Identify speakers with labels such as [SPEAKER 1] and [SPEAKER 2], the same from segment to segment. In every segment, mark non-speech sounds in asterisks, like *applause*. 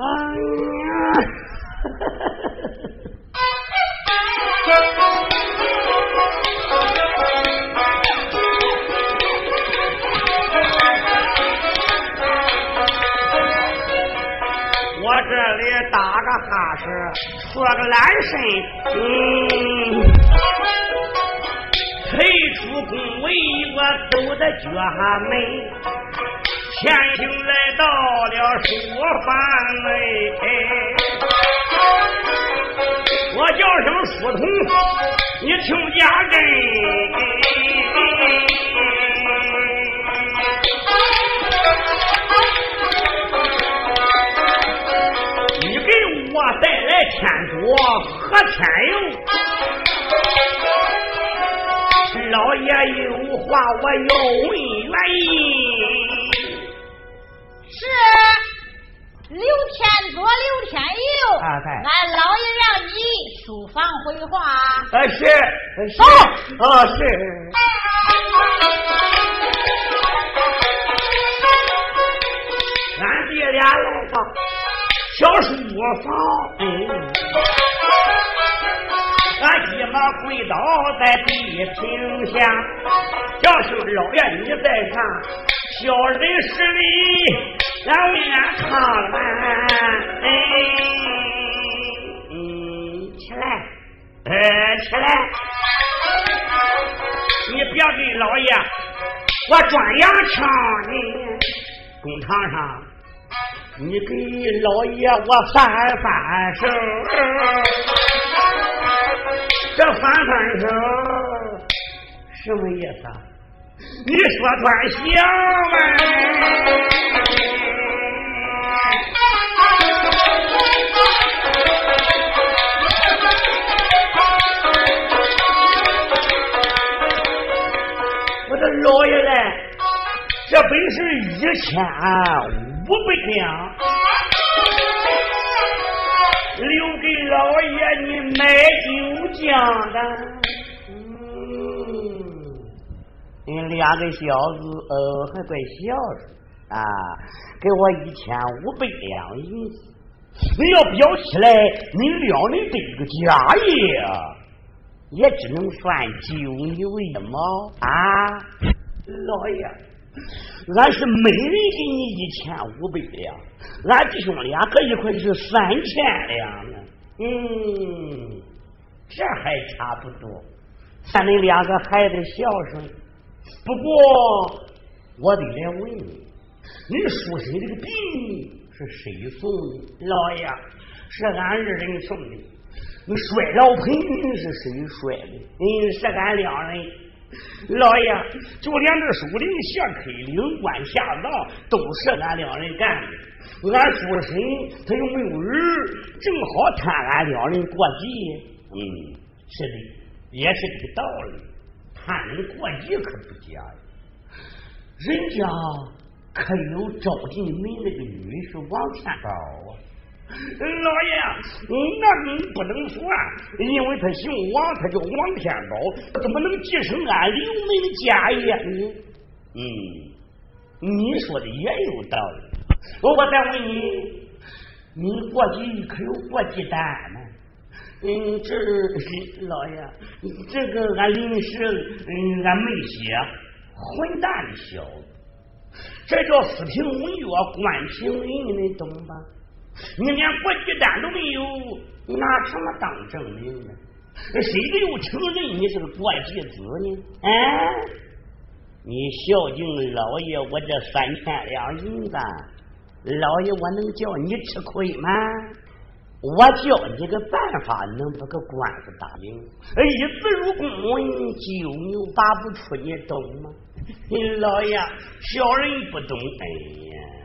[SPEAKER 1] *laughs* 我这里打个哈士，说个懒神，嗯，退出宫闱，我走的脚下门，前行来到了书房内，我叫声书童，你听家真。我带来天桌和天佑，老爷有话我要问原因。
[SPEAKER 2] 是刘天佐、刘天佑，俺老爷让你书房回话。
[SPEAKER 1] 啊是是啊是。俺爹俩来到。小书房，俺急忙跪倒在地平下，叫声老爷你在上，小人施礼，俺为俺唱了。哎，起来，哎，起来，你别给老爷我转阳枪呢，工厂上。你给老爷我翻翻手，这翻翻手什么意思？你说段行吗？老爷嘞，这本是一千。五百两，留给老爷你买酒浆的。嗯，你两个小子呃还怪孝顺啊，给我一千五百两银子。你要表起来，你两人这个家业啊，也只能算九牛一毛啊，老爷。俺是每人给你一千五百两，俺弟兄俩搁一块就是三千两呢。嗯，这还差不多。看你两个孩子孝顺，不过我得来问你，你叔婶这个病是谁送的？老爷，是俺二人送的。那摔老盆是谁摔的？嗯，是俺两人。老爷，就连这树林下开领官下葬，都是俺两人干的。俺叔婶他又没有儿，正好贪俺两人过继。嗯，是的，也是这个道理。贪人过继可不假呀。人家可有招进门那个女人是王天宝。老爷，那不能算，因为他姓王，他叫王天宝，怎么能继承俺刘门的家业呢？嗯，你说的也有道理。我再问你，你过继可有过继单吗？嗯，这老爷，这个俺临时嗯俺没写，混蛋的小子，这叫四平五岳关平人，你懂吧？你连国际单都没有，你拿什么当证明呢？谁又承认你是个国际子呢？哎，你孝敬老爷我这三千两银子，老爷我能叫你吃亏吗？我教你个办法，能把个官司打赢。一字入公，九牛拔不出，你懂吗？*laughs* 老爷，小人不懂。哎呀。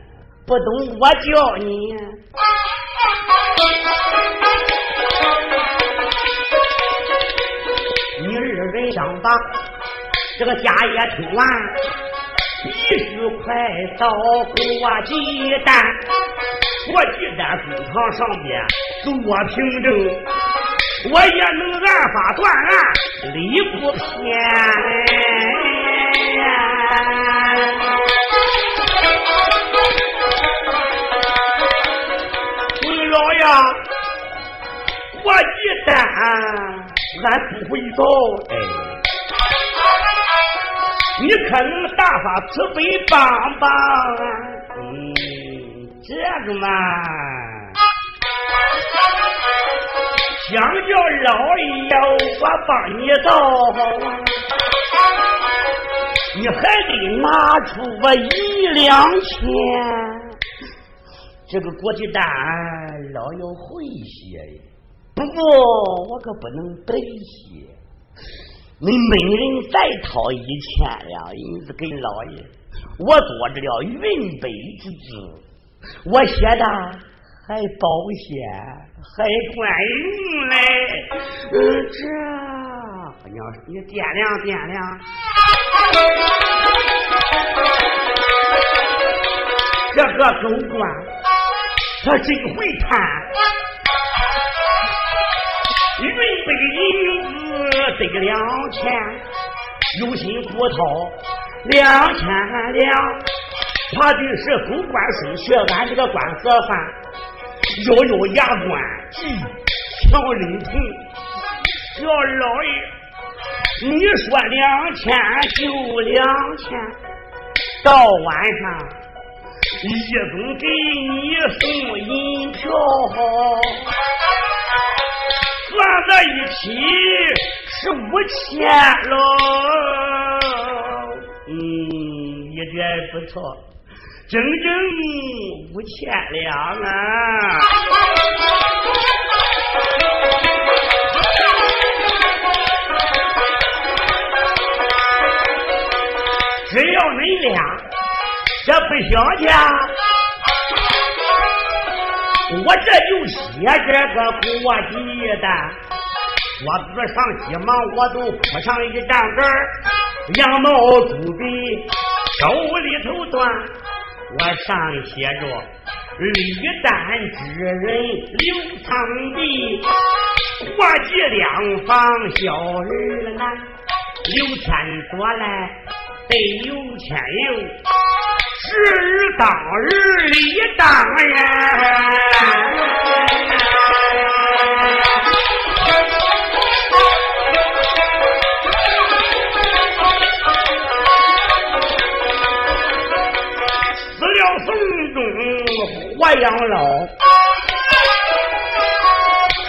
[SPEAKER 1] 不懂我教你。你二人相当，这个家业听完，必须快到国际单，国际单工厂上边做凭证，我也能按法断案，理不偏。我一旦俺不会走，哎，你可能大发慈悲帮帮嗯，这个嘛，想叫老爷我帮你走。你还得拿出我一两钱，这个国际单老要会写，不过我可不能白写。你每人再掏一千两银子给老爷，我做这了云北之字，我写的还保险，还管用嘞。这娘，你掂量掂量。这个狗官，他真会贪，云北银子得两千，有心不掏两千两，怕的是狗官生学俺这个官色饭，咬咬牙关，强忍痛，小老爷。你说两千就两千，到晚上一总给你送银票，算在一起是五千了。嗯，一点不错，整整五千两啊！只要恁俩这不想去，我这就写这个国际单。我子上急忙，我都铺上一张纸羊毛猪皮手里头端，我上写着李丹之人刘苍地，国际两方小儿难，刘天多来。得有钱有，是当日里当然。死了宋忠活养老，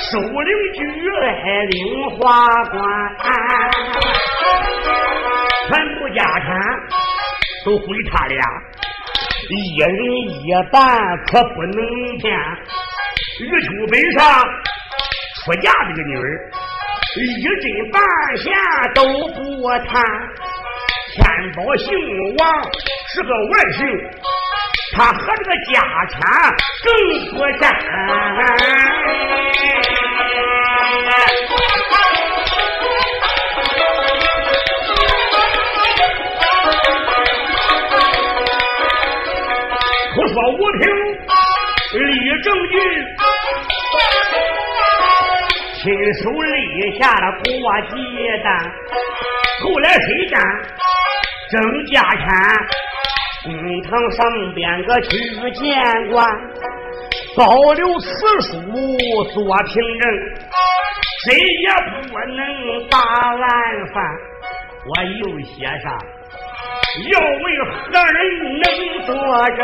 [SPEAKER 1] 收领居来领花观。全部家产都归他俩，一人一半可不能骗。玉秋本上出嫁这个女儿，一针半线都不贪。天宝姓王是个外姓，他和这个家产更不沾。平立证据，亲手立下了国际单。后来谁干？郑家产，公堂上边个去见官，保留此书做凭证，谁也不能把案犯。我又写上。要为何人能作证？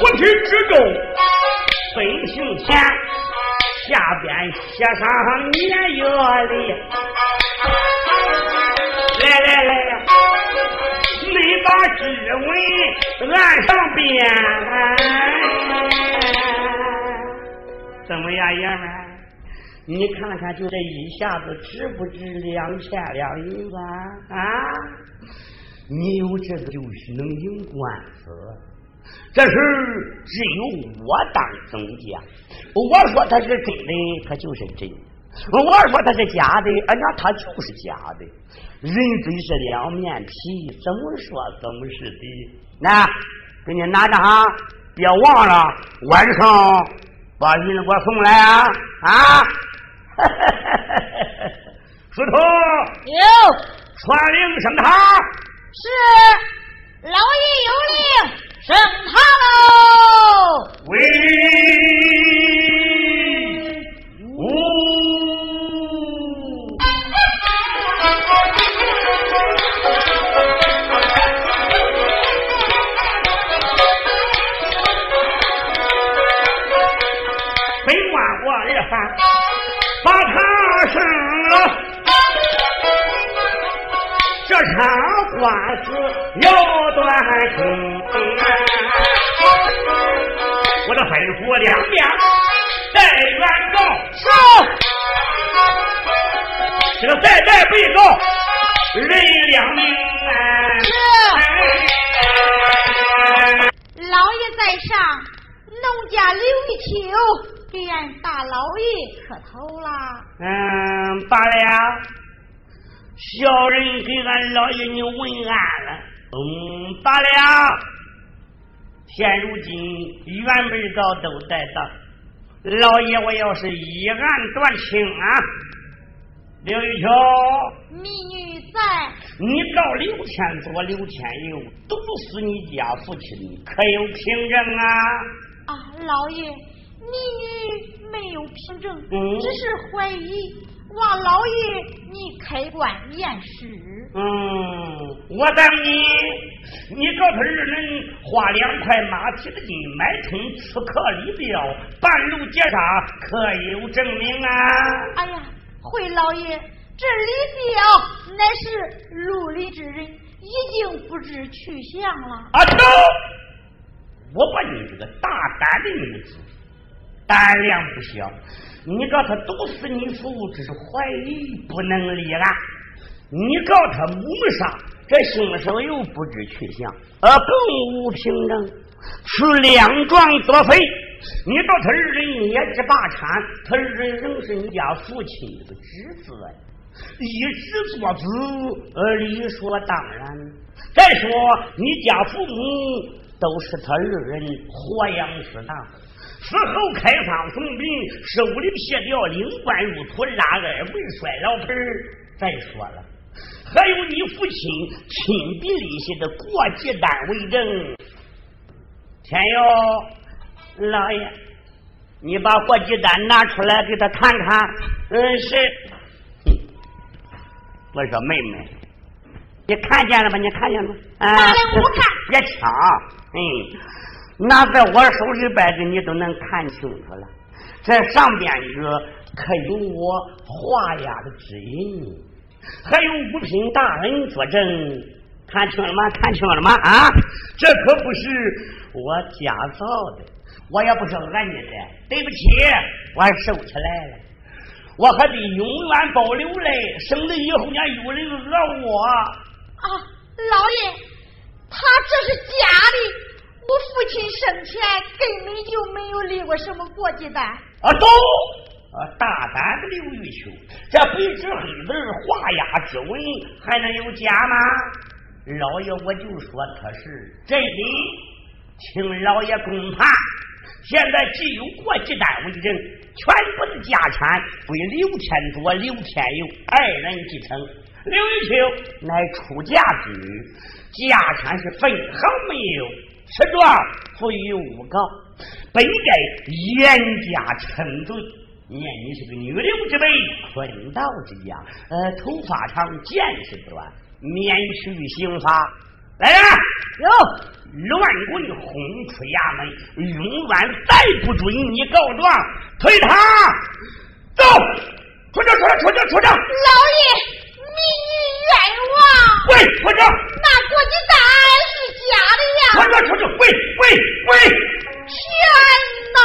[SPEAKER 1] 五品之中，本姓钱，下边写上年月历。来来来，你把指纹按上边。怎么样，爷们？你看看，就这一下子值不值两千两银子啊？你有这个就是能赢官司。这事只有我当总家。我说他是真的，他就是真的；我说他是假的，俺家他就是假的。人嘴是两面皮，怎么说怎么是的。那给你拿着哈，别忘了晚上把人给我送来啊啊！哈哈哈哈哈！司徒
[SPEAKER 2] 有
[SPEAKER 1] 传令升堂。
[SPEAKER 2] 是，老爷有令升堂喽。
[SPEAKER 1] 喂。死要断情。我这吩咐两边再原告，这个再再被告人两命。
[SPEAKER 2] 老爷在上，农家刘玉秋。给俺大老爷磕头啦！
[SPEAKER 1] 嗯，罢了，小人给俺老爷你问安了。嗯，罢了。现如今原本早都在当，老爷我要是一案断清啊！刘玉秋，
[SPEAKER 2] 民女在。
[SPEAKER 1] 你告刘天佐、刘天佑毒死你家父亲，可有凭证啊？
[SPEAKER 2] 啊，老爷。民女没有凭证，只是怀疑。望老爷你开棺验尸。
[SPEAKER 1] 嗯，我等你，你告诉二人花两块马蹄子金买通刺客李彪，半路劫杀，可有证明啊？
[SPEAKER 2] 哎呀，回老爷，这李彪乃是陆林之人，已经不知去向了。
[SPEAKER 1] 啊，走！我把你这个大胆的女子。胆量不小，你告他毒死你父，这是怀疑不能立案；你告他谋杀，这凶手又不知去向，而，更无凭证，是两状作废。你告他二人捏制霸产，他二人仍是你家父亲的侄子，一直作子，呃，理所当然。再说你家父母都是他二人活养适当。死后开仓送殡，手里撇掉领棺入土，拉二贵摔老盆儿再说了，还有你父亲亲笔立下的过继单为证。天佑老爷，你把过继单拿出来给他看看。嗯，是。我说妹妹，你看见了吧？你看见了吗？
[SPEAKER 2] 啊，我看。
[SPEAKER 1] 别抢，嗯。拿在我手里边的，你都能看清楚了。这上边一个可有我画押的指印，还有五品大人作证，看清了吗？看清了吗？啊，这可不是我假造的，我也不是讹你的。对不起，我收起来了，我还得永远保留嘞，省得以后呢有人讹我。
[SPEAKER 2] 啊，老爷，他这是假的。我父亲生前根本就没有立过什么过继单。
[SPEAKER 1] 啊，走！啊，大胆的刘玉秋，这白纸黑字画押之文还能有假吗？老爷，我就说他是真的，请老爷公判。现在既有过继单为证，全部的家产归刘天佐、刘天佑二人继承。刘玉秋乃出嫁之女，家产是分毫没有。此状赋予诬告，本该严加惩罪。念你是个女流之辈，坤道之家，呃，头发长，见识短，免去刑罚。来人，有乱棍轰出衙门，永远再不准你告状，推他走，出去，出去，出去，出去！
[SPEAKER 2] 老爷。民女冤枉！
[SPEAKER 1] 喂，出去！
[SPEAKER 2] 那国际单是假的呀！
[SPEAKER 1] 出去，出去！喂，喂，喂！
[SPEAKER 2] 天哪！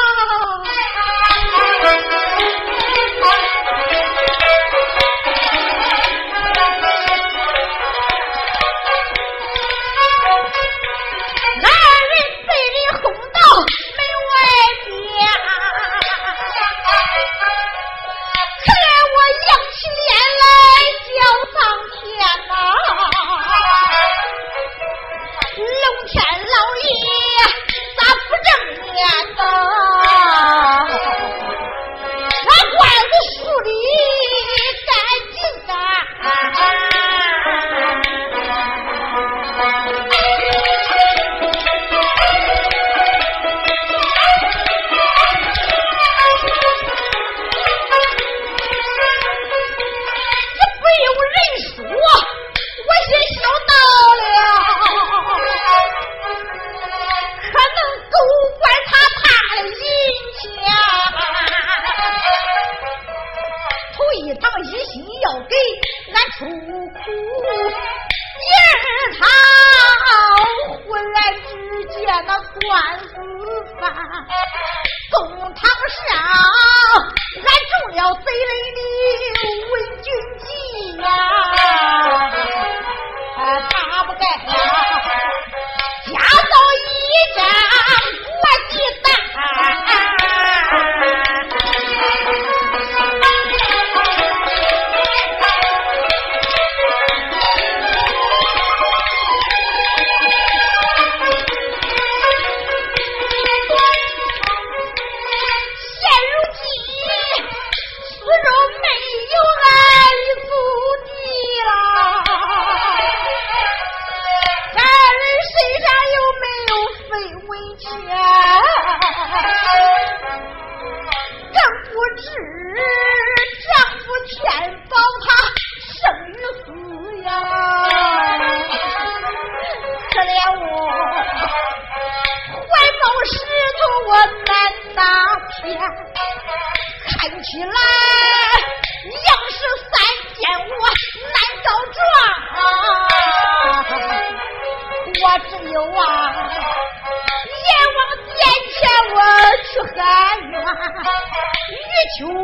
[SPEAKER 2] 求我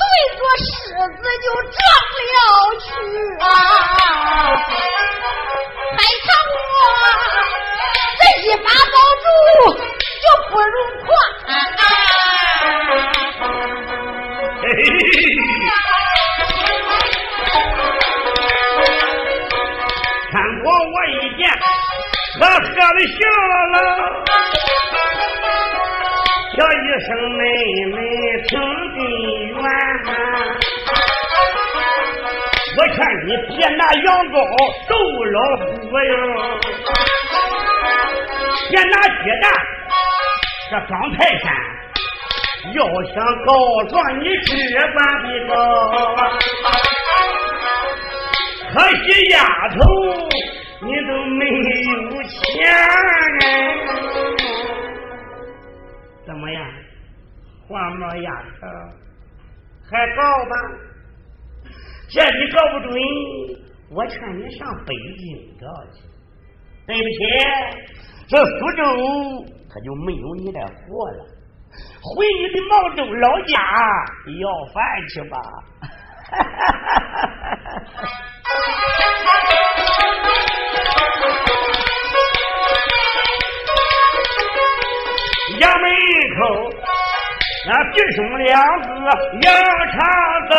[SPEAKER 1] 对着狮子就这拿羊羔逗老虎哟，别拿鸡蛋这方泰山。要想
[SPEAKER 2] 告状，你只管的告。可惜丫头，你都没有钱。怎么样，黄毛丫头，还告吧？这你告不准。我劝你上北京找去。对不起，这苏州他就没有你的活了。回你的毛州老家要饭去吧！*laughs* 衙门口那弟兄两个要长走。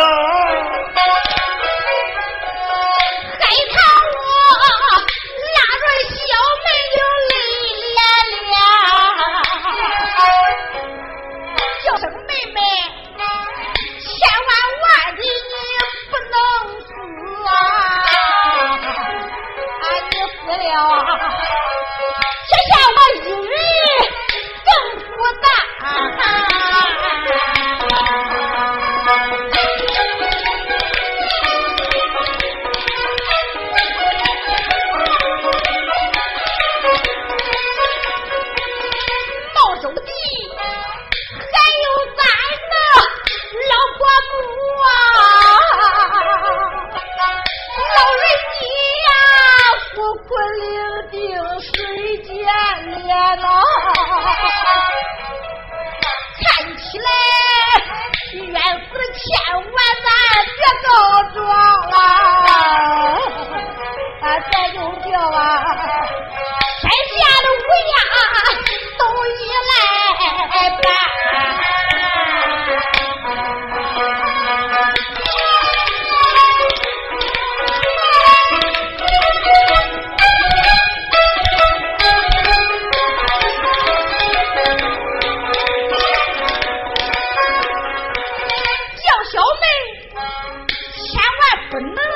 [SPEAKER 1] but not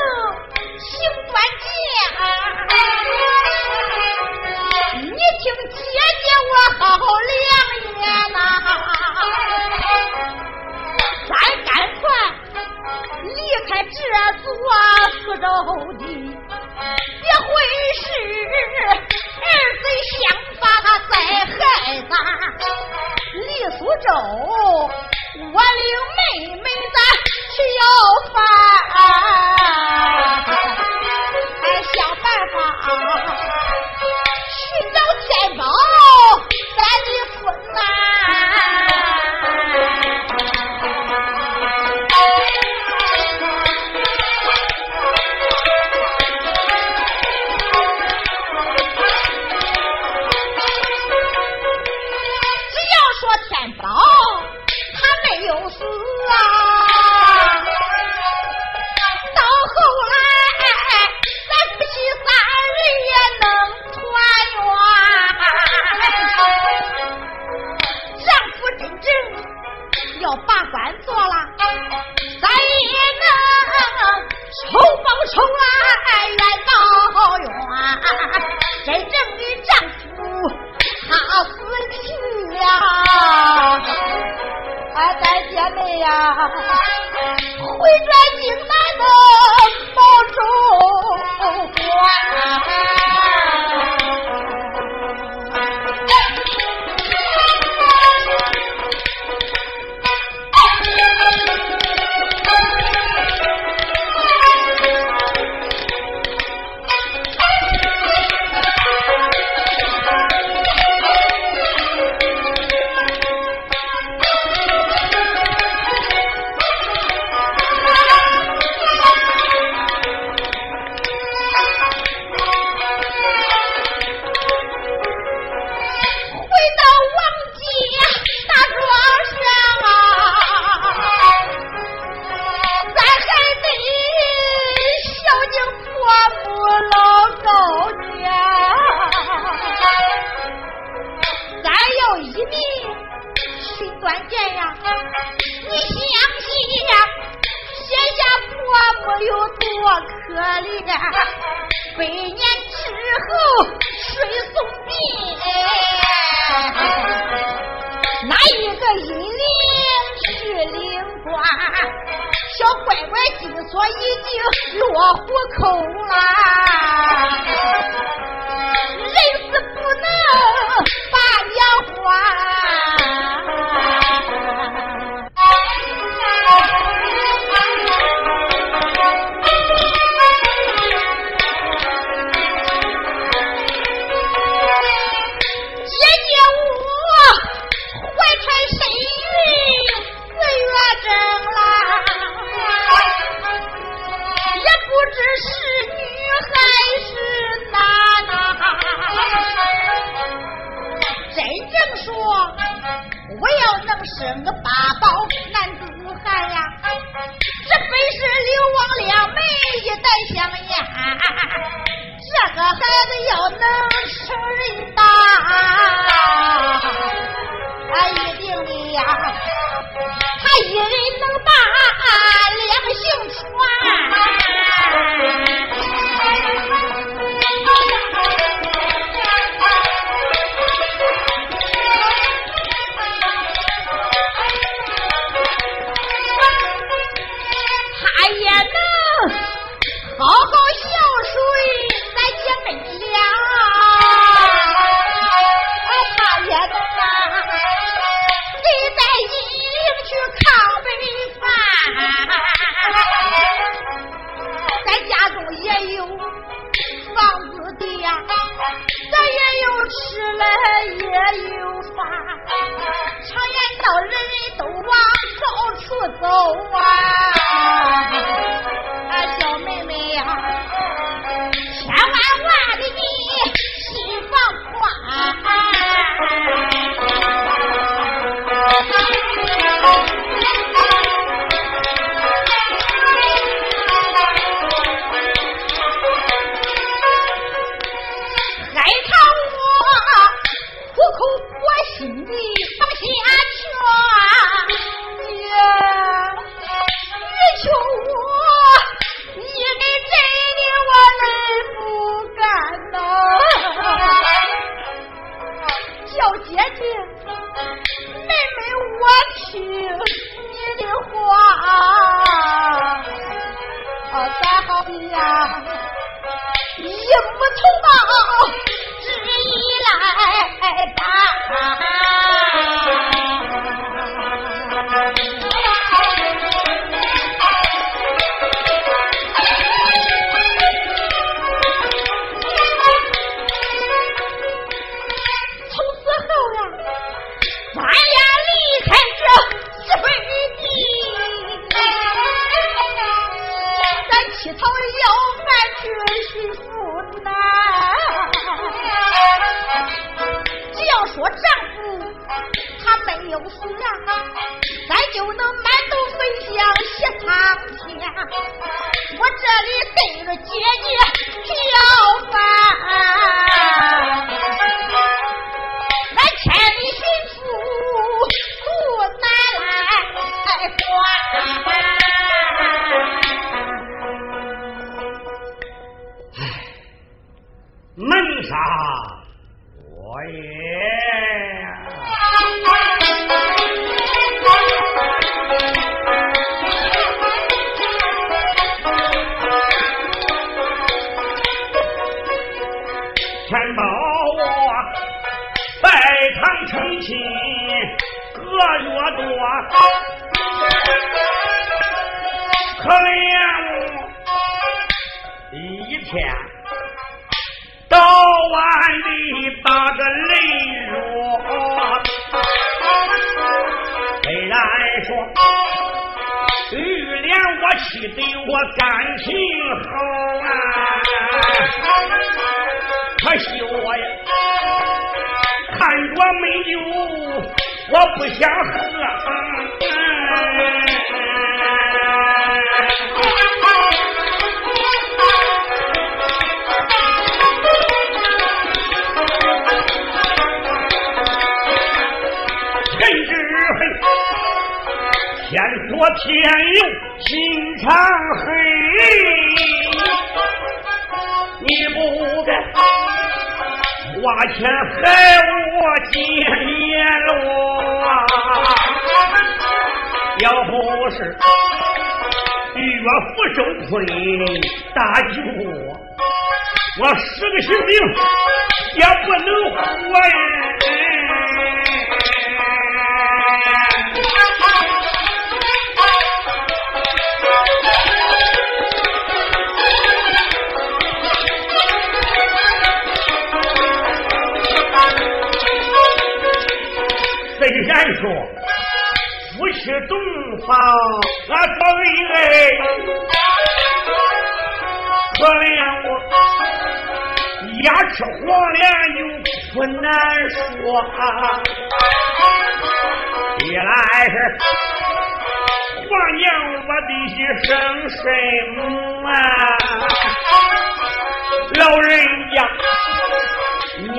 [SPEAKER 1] 要不是岳父受亏搭救我，我十个性命也不能活呀！虽然说夫妻洞房俺不为爱，可怜我牙齿黄连有苦难说。一来是黄娘我的生身母啊，老人家年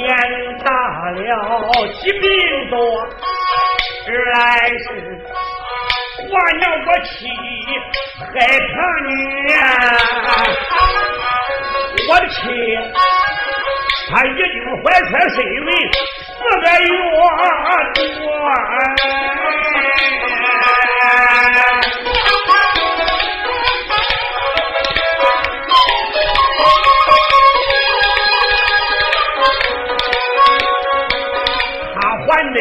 [SPEAKER 1] 大了，疾病多。二来是我娘我妻害怕你，我的妻她已经怀揣身孕四个月多。他还得。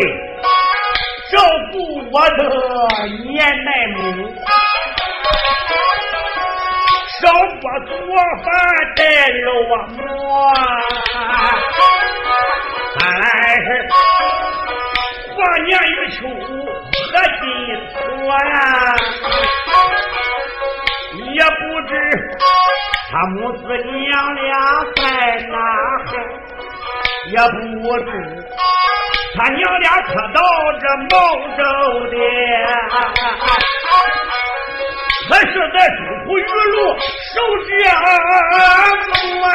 [SPEAKER 1] 我的年迈母，烧锅做饭带肉馍，看来是过年与秋何进错呀？也不知他母子娘俩在哪儿，也不知。他娘俩可到这毛州的，可是在朱府玉路守家母哎。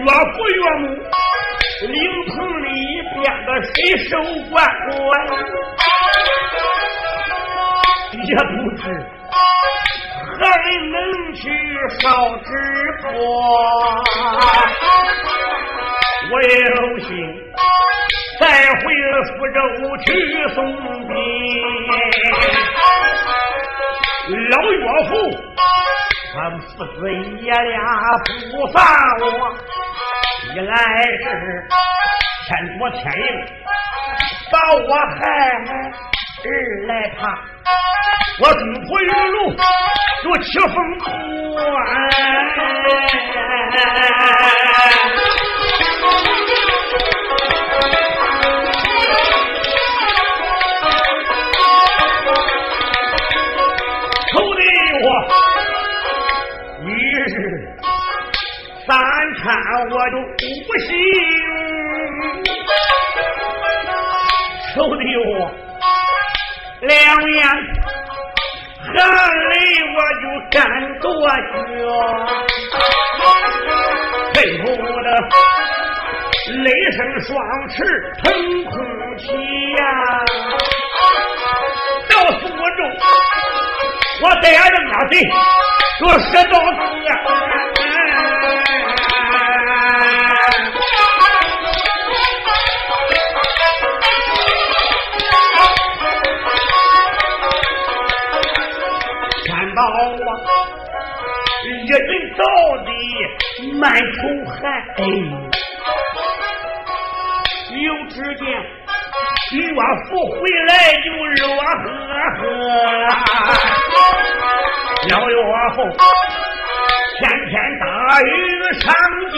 [SPEAKER 1] 岳父岳母灵棚里边个谁守关关？也不知何人能去烧纸佛，我也有心再回福州去送殡。老岳父他们父子爷俩不放我，一来是天多天硬把我害，二来怕。我中途玉路就起风波，愁的我一日三餐我都不行，两眼含泪我就干多久背后的雷声双翅腾空起呀告诉观众我带挨着庙里说十道题呀人到底满头汗，哎又只见岳父回来就乐呵呵，老岳父天天大雨上街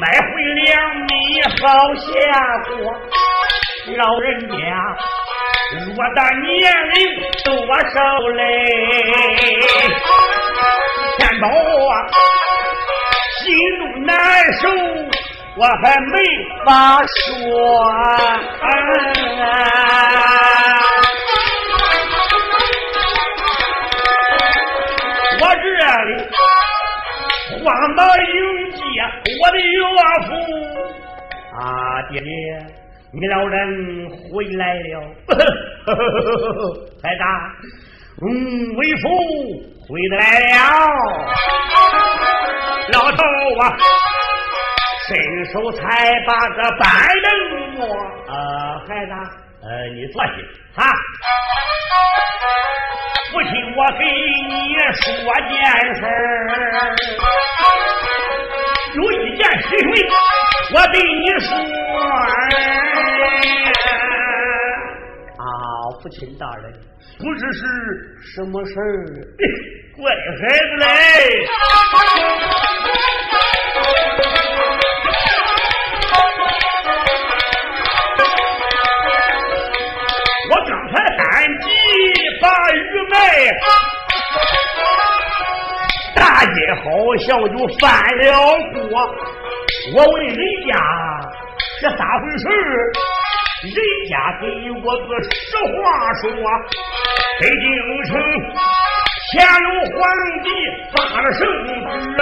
[SPEAKER 1] 买回两米好下锅，老人家。我的年龄多少嘞？天宝啊，心中难受，我还没法说。我这里慌忙迎接我的岳父啊，爹爹。你老人回来了，*laughs* 孩子，嗯，为父回来了。老头啊，伸手才把个板凳摸。呃，孩子，呃，你坐下啊。父亲，我给你说件事儿，有一件喜事，我对你说。啊，父亲大人，不知是什么事儿，乖孩子嘞。我刚才赶集把鱼卖，好像就翻了锅。我问人家这咋回事？人家给我个实话说，北京城乾隆皇帝发了圣旨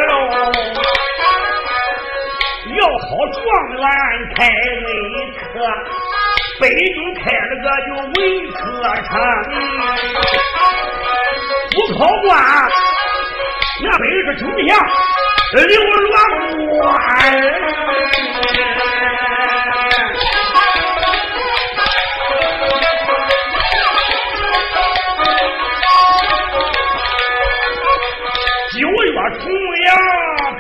[SPEAKER 1] 喽，要考状元开文科，北京开了个叫文科城，不考官这北是重阳，六月过。九月重阳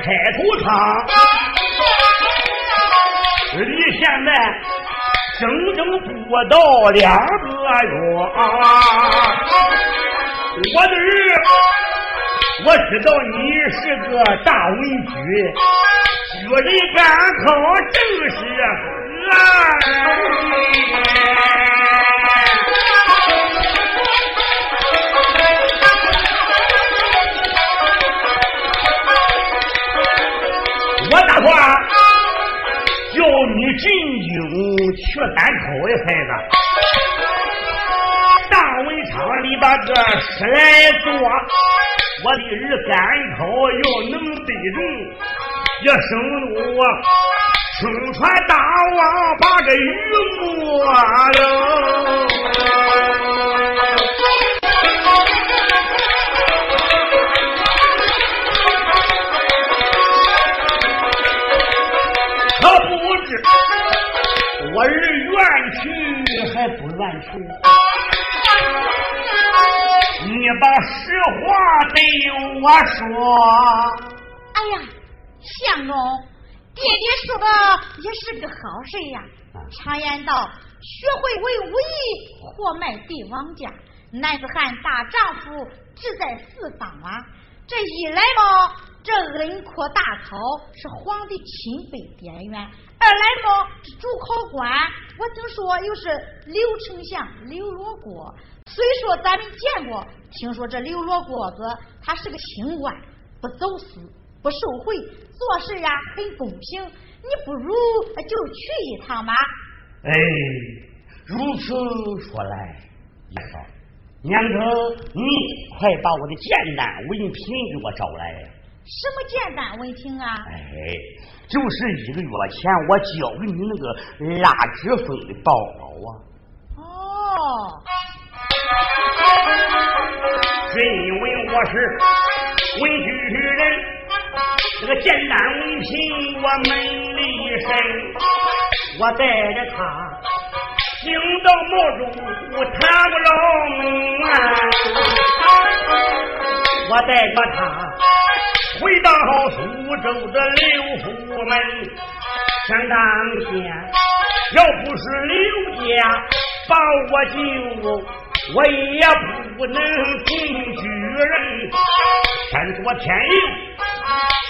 [SPEAKER 1] 开头唱，离现在整整不到两个月，我的。我知道你是个大文举，举人赶考正是俺。我打算叫你进京去赶考呀，孩子。大文昌，你把个事来做，我的儿赶考要能得中，要生我春传大王把这雨过了。可不知我儿愿去还不愿去？你把实话对我说。
[SPEAKER 2] 哎呀，相公，爹爹说的也是个好事呀。常言道，学会为武艺，活埋帝王家。男子汉大丈夫，志在四方啊。这一来嘛，这恩阔大考是皇帝钦贝边缘。二来嘛，主考官，我听说又是刘丞相刘罗锅。虽说咱没见过，听说这刘罗锅子他是个清官，不走私，不受贿，做事呀很公平。你不如就去一趟吧。
[SPEAKER 1] 哎，如此说来也好，娘子，你快把我的简单文凭给我找来。
[SPEAKER 2] 什么简单文凭啊？
[SPEAKER 1] 哎。就是一个月前我交给你那个拉脂粉的报告啊！
[SPEAKER 2] 哦，
[SPEAKER 1] 是因为我是文举人，这个简单文凭我没离身，我带着他行到毛主谈不了门啊，我带着他回到苏州的刘府门，想当天要不是刘家把我救。我也不能同居人，天作天佑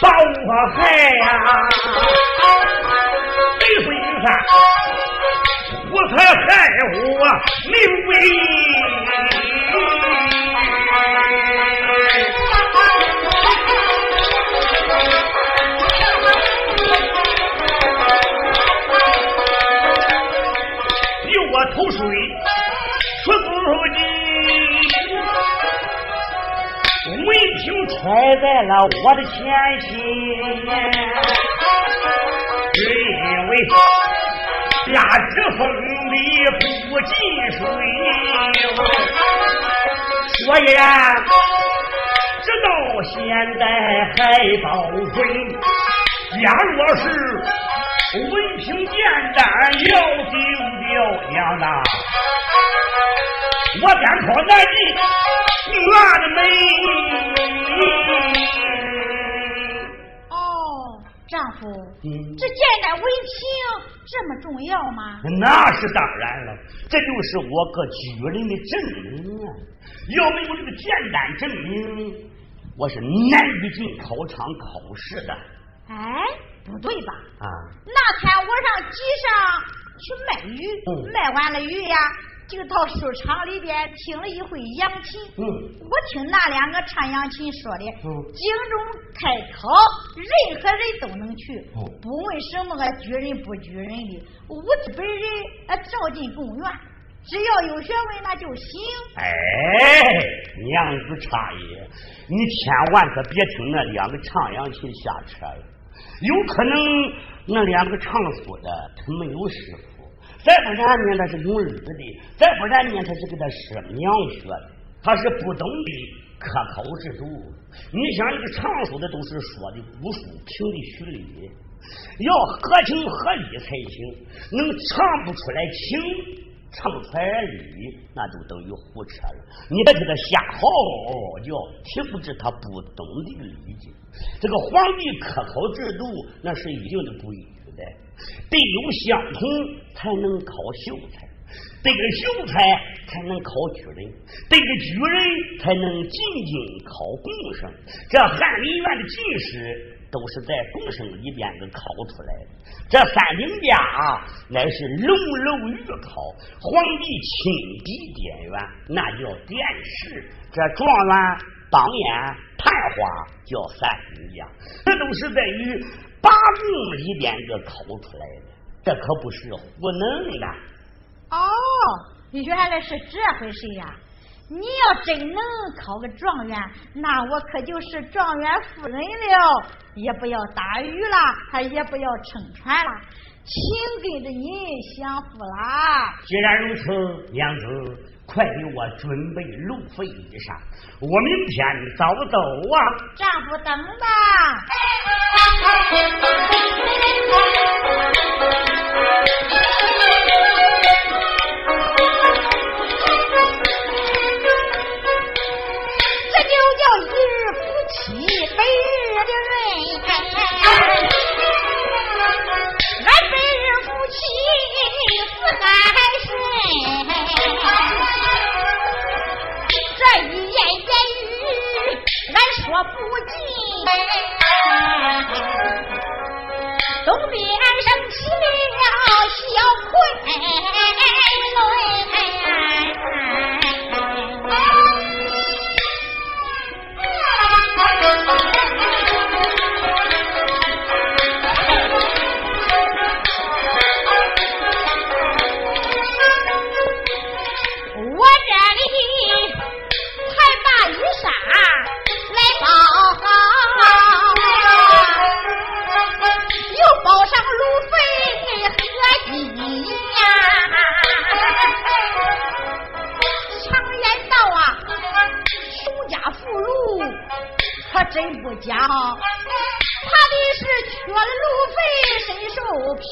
[SPEAKER 1] 把我害呀！谁说你看，我才害我命为文凭揣在了我的前心，只因为压制风里不进水，所以啊，直到现在还保存。假若是文凭简单，要丢掉娘的。我单靠南京院的美。
[SPEAKER 2] 哦，丈夫，嗯这简单文凭这么重要吗？
[SPEAKER 1] 那是当然了，这就是我个举人的证明啊！要没有这个简单证明，我是难以进考场考试的。
[SPEAKER 2] 哎，不对吧？
[SPEAKER 1] 啊！
[SPEAKER 2] 那天我上集上去卖鱼，卖完了鱼呀。就到书场里边听了一回扬琴，
[SPEAKER 1] 嗯，
[SPEAKER 2] 我听那两个唱扬琴说的，
[SPEAKER 1] 嗯，
[SPEAKER 2] 京中开考，任何人都能去，不问什么个举人不举人的，我本人呃照进贡院，只要有学问那就行。
[SPEAKER 1] 哎，娘子差爷，你千万可别听那两个唱扬琴瞎扯了，有可能那两个唱书的他没有师傅。再不然呢，他是用儿子的；再不然呢，他是给他师娘学的。他是不懂得科考制度。你想，这个唱书的都是说的古书，听的虚理，要合情合理才行。能唱不出来情，唱出来理，那就等于胡扯了。你别给他瞎嚎嚎叫，岂不知他不懂这个理解。这个皇帝科考制度，那是一定的规矩得有相同才能考秀才，得个秀才才能考举人，得个举人才能进京考贡生。这翰林院的进士都是在贡生里边子考出来的。这三名家乃是龙楼御考，皇帝亲笔点员，那叫殿试。这状元、榜眼、探花叫三名家，这都是在于。八宫里边个考出来的，这可不是胡弄的。
[SPEAKER 2] 哦，你原来是这回事呀！你要真能考个状元，那我可就是状元夫人了，也不要打鱼了，还也不要撑船了，请跟着你享福啦。
[SPEAKER 1] 既然如此，娘子。快给我准备路费衣裳，我明天早走啊！
[SPEAKER 2] 丈夫等吧。*laughs* 我不进，东边升起了小葵。真不假，怕的是缺了路费，伸手贫。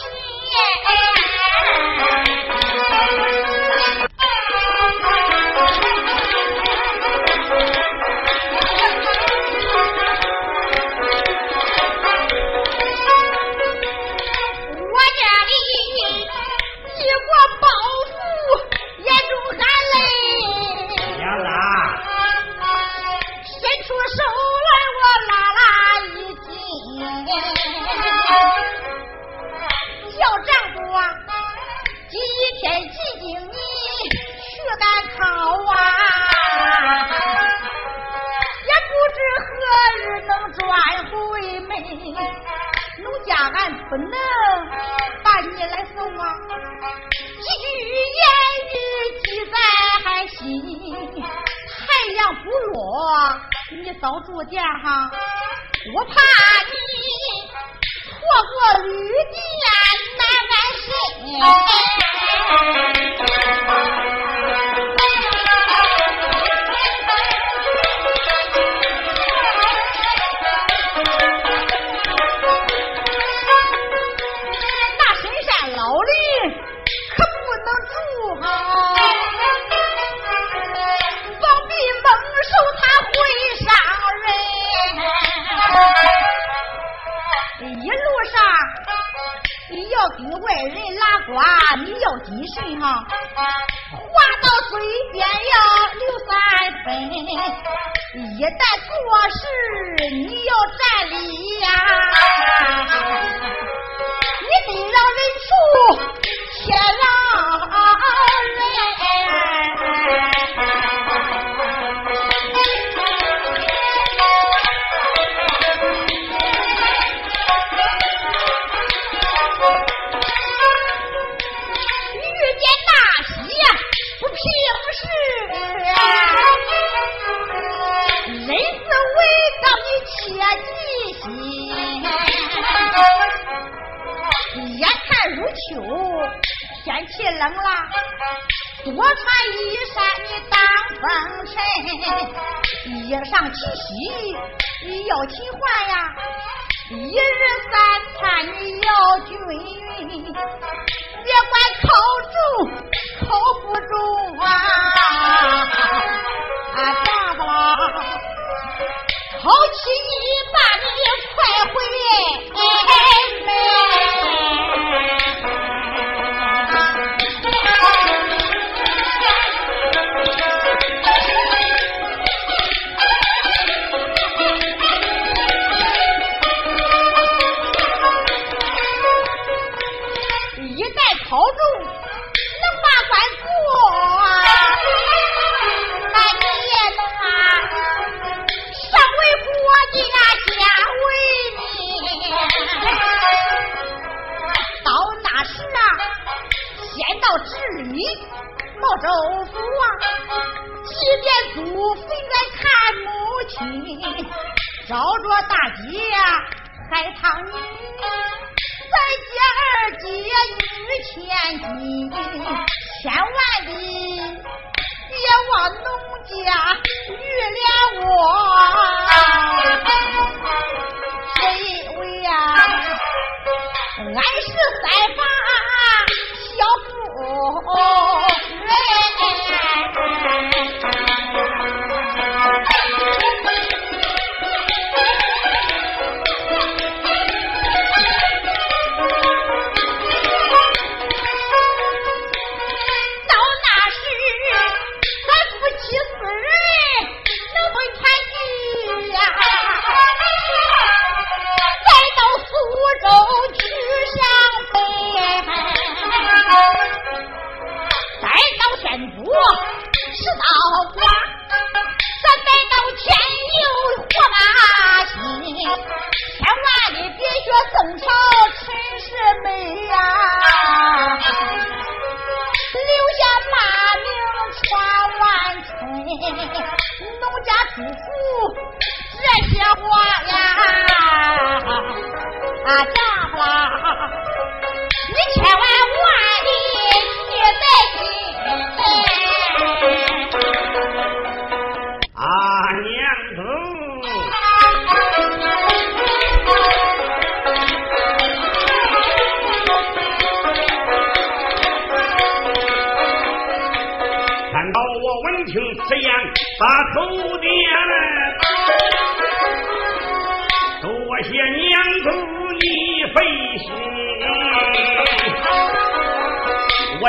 [SPEAKER 2] 不见哈，我怕人拉呱，你要谨慎哈。话到嘴边要留三分，一旦做事你要占理呀。你得让人处，多穿衣衫你挡风尘。衣裳齐洗要勤换呀，一日三餐你要均匀。别管口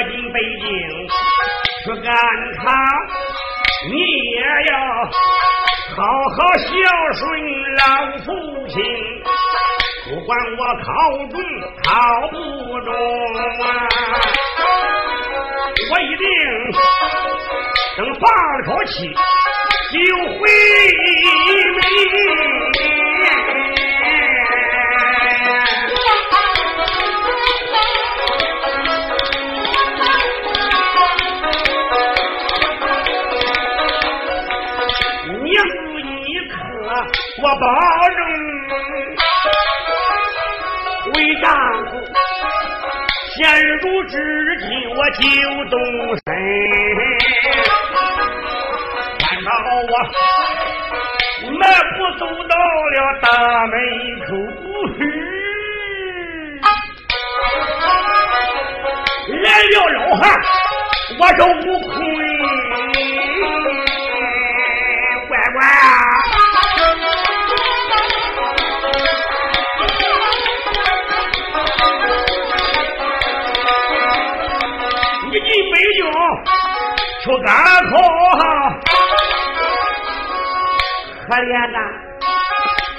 [SPEAKER 2] 我
[SPEAKER 1] 进北京去赶他，你也要好好孝顺老父亲。不管我考中考不中啊，我一定等发了口气就回门。现如知己我就动身。看到我迈步走到了大门口，来了老汉，我是悟空，出赶考，可怜呐，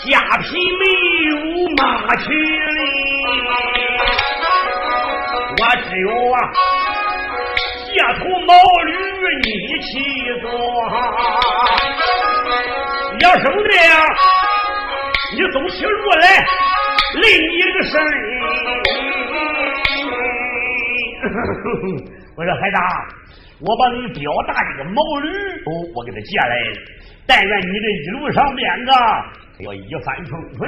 [SPEAKER 1] 家贫没有马骑哩，我只有啊，借头毛驴你骑坐。要生的呀，你走起路来累你个身。*laughs* 我说孩子。我把你表大爷的毛驴哦，我给他借来了。但愿你这一路上边个要一帆风顺。